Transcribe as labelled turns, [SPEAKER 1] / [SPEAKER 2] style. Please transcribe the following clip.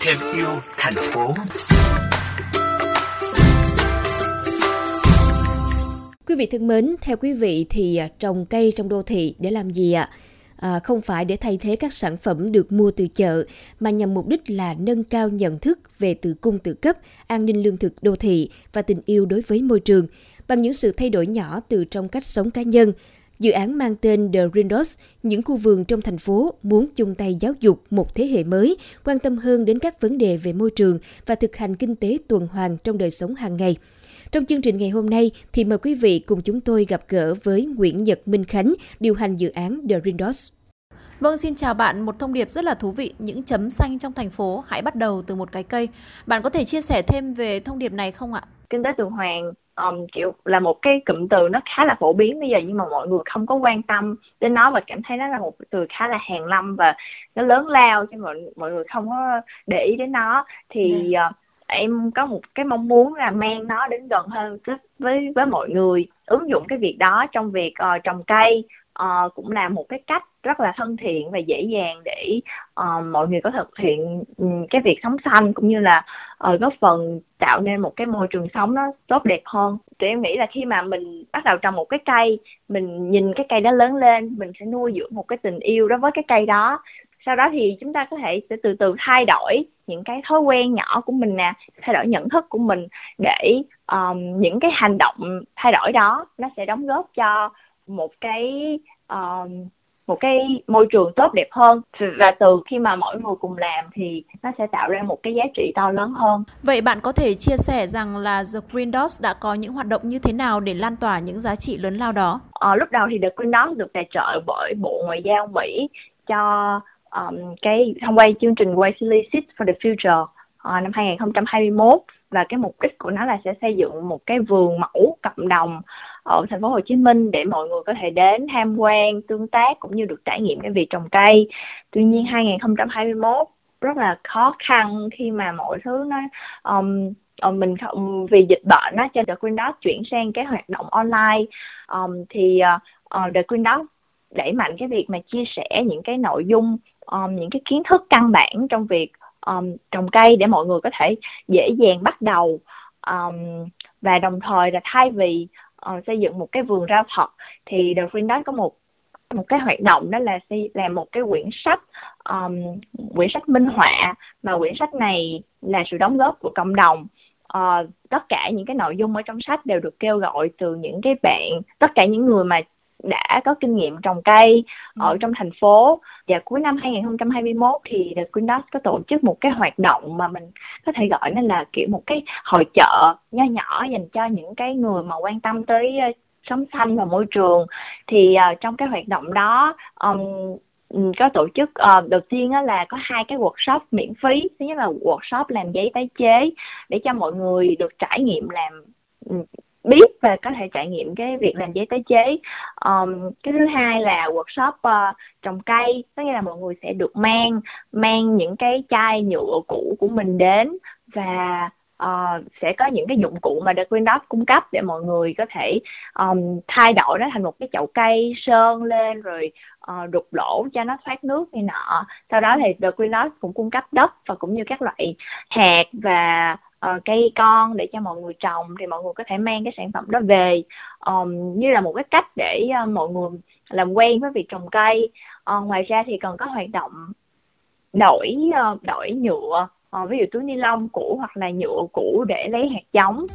[SPEAKER 1] Thêm yêu thành phố Quý vị thân mến, theo quý vị thì à, trồng cây trong đô thị để làm gì ạ? À, không phải để thay thế các sản phẩm được mua từ chợ, mà nhằm mục đích là nâng cao nhận thức về tự cung tự cấp, an ninh lương thực đô thị và tình yêu đối với môi trường, bằng những sự thay đổi nhỏ từ trong cách sống cá nhân. Dự án mang tên The Green Dots, những khu vườn trong thành phố muốn chung tay giáo dục một thế hệ mới, quan tâm hơn đến các vấn đề về môi trường và thực hành kinh tế tuần hoàn trong đời sống hàng ngày. Trong chương trình ngày hôm nay thì mời quý vị cùng chúng tôi gặp gỡ với Nguyễn Nhật Minh Khánh, điều hành dự án The Green Dots.
[SPEAKER 2] Vâng, xin chào bạn. Một thông điệp rất là thú vị. Những chấm xanh trong thành phố hãy bắt đầu từ một cái cây. Bạn có thể chia sẻ thêm về thông điệp này không ạ?
[SPEAKER 3] Kinh tế tuần hoàn um, kiểu là một cái cụm từ nó khá là phổ biến bây giờ nhưng mà mọi người không có quan tâm đến nó và cảm thấy nó là một từ khá là hàn lâm và nó lớn lao cho mọi mọi người không có để ý đến nó. Thì uh, em có một cái mong muốn là mang nó đến gần hơn với với mọi người. Ứng dụng cái việc đó trong việc uh, trồng cây uh, cũng là một cái cách rất là thân thiện và dễ dàng để uh, mọi người có thực hiện ừ, cái việc sống xanh cũng như là uh, góp phần tạo nên một cái môi trường sống nó tốt đẹp hơn. Thì em nghĩ là khi mà mình bắt đầu trồng một cái cây mình nhìn cái cây đó lớn lên mình sẽ nuôi dưỡng một cái tình yêu đối với cái cây đó sau đó thì chúng ta có thể sẽ từ từ thay đổi những cái thói quen nhỏ của mình nè thay đổi nhận thức của mình để um, những cái hành động thay đổi đó nó sẽ đóng góp cho một cái um, một cái môi trường tốt đẹp hơn và từ khi mà mỗi người cùng làm thì nó sẽ tạo ra một cái giá trị to lớn hơn.
[SPEAKER 2] Vậy bạn có thể chia sẻ rằng là The Green Dots đã có những hoạt động như thế nào để lan tỏa những giá trị lớn lao đó?
[SPEAKER 3] Ờ, lúc đầu thì The Green Dots được tài trợ bởi Bộ Ngoại giao Mỹ cho um, cái thông qua chương trình Wisely Seeds for the Future uh, năm 2021 và cái mục đích của nó là sẽ xây dựng một cái vườn mẫu cộng đồng ở thành phố Hồ Chí Minh để mọi người có thể đến tham quan, tương tác cũng như được trải nghiệm cái việc trồng cây. Tuy nhiên 2021 rất là khó khăn khi mà mọi thứ nó um, um, mình không vì dịch bệnh á cho The Green Dot chuyển sang cái hoạt động online um, thì uh, The Green Dot đẩy mạnh cái việc mà chia sẻ những cái nội dung um, những cái kiến thức căn bản trong việc um, trồng cây để mọi người có thể dễ dàng bắt đầu um, và đồng thời là thay vì uh, xây dựng một cái vườn rau thật thì The Green Dot có một một cái hoạt động đó là xây làm một cái quyển sách um, quyển sách minh họa mà quyển sách này là sự đóng góp của cộng đồng. Uh, tất cả những cái nội dung ở trong sách đều được kêu gọi từ những cái bạn tất cả những người mà đã có kinh nghiệm trồng cây ừ. ở trong thành phố. Và cuối năm 2021 thì The Green Dot có tổ chức một cái hoạt động mà mình có thể gọi nó là kiểu một cái hội chợ nho nhỏ dành cho những cái người mà quan tâm tới uh, sống xanh và môi trường. Thì uh, trong cái hoạt động đó um, có tổ chức uh, đầu tiên á, là có hai cái workshop miễn phí. Thứ nhất là workshop làm giấy tái chế để cho mọi người được trải nghiệm làm biết và có thể trải nghiệm cái việc làm giấy tái chế. Um, cái thứ hai là workshop uh, trồng cây. Có nghĩa là mọi người sẽ được mang mang những cái chai nhựa cũ của mình đến và uh, sẽ có những cái dụng cụ mà The Green Dot cung cấp để mọi người có thể um, thay đổi nó thành một cái chậu cây sơn lên rồi uh, đục lỗ cho nó thoát nước này nọ. Sau đó thì The Green Dot cũng cung cấp đất và cũng như các loại hạt và uh, cây con để cho mọi người trồng thì mọi người có thể mang cái sản phẩm đó về. Um, như là một cái cách để uh, mọi người làm quen với việc trồng cây. Uh, ngoài ra thì còn có hoạt động đổi uh, đổi nhựa uh, ví dụ túi ni lông cũ hoặc là nhựa cũ để lấy hạt giống.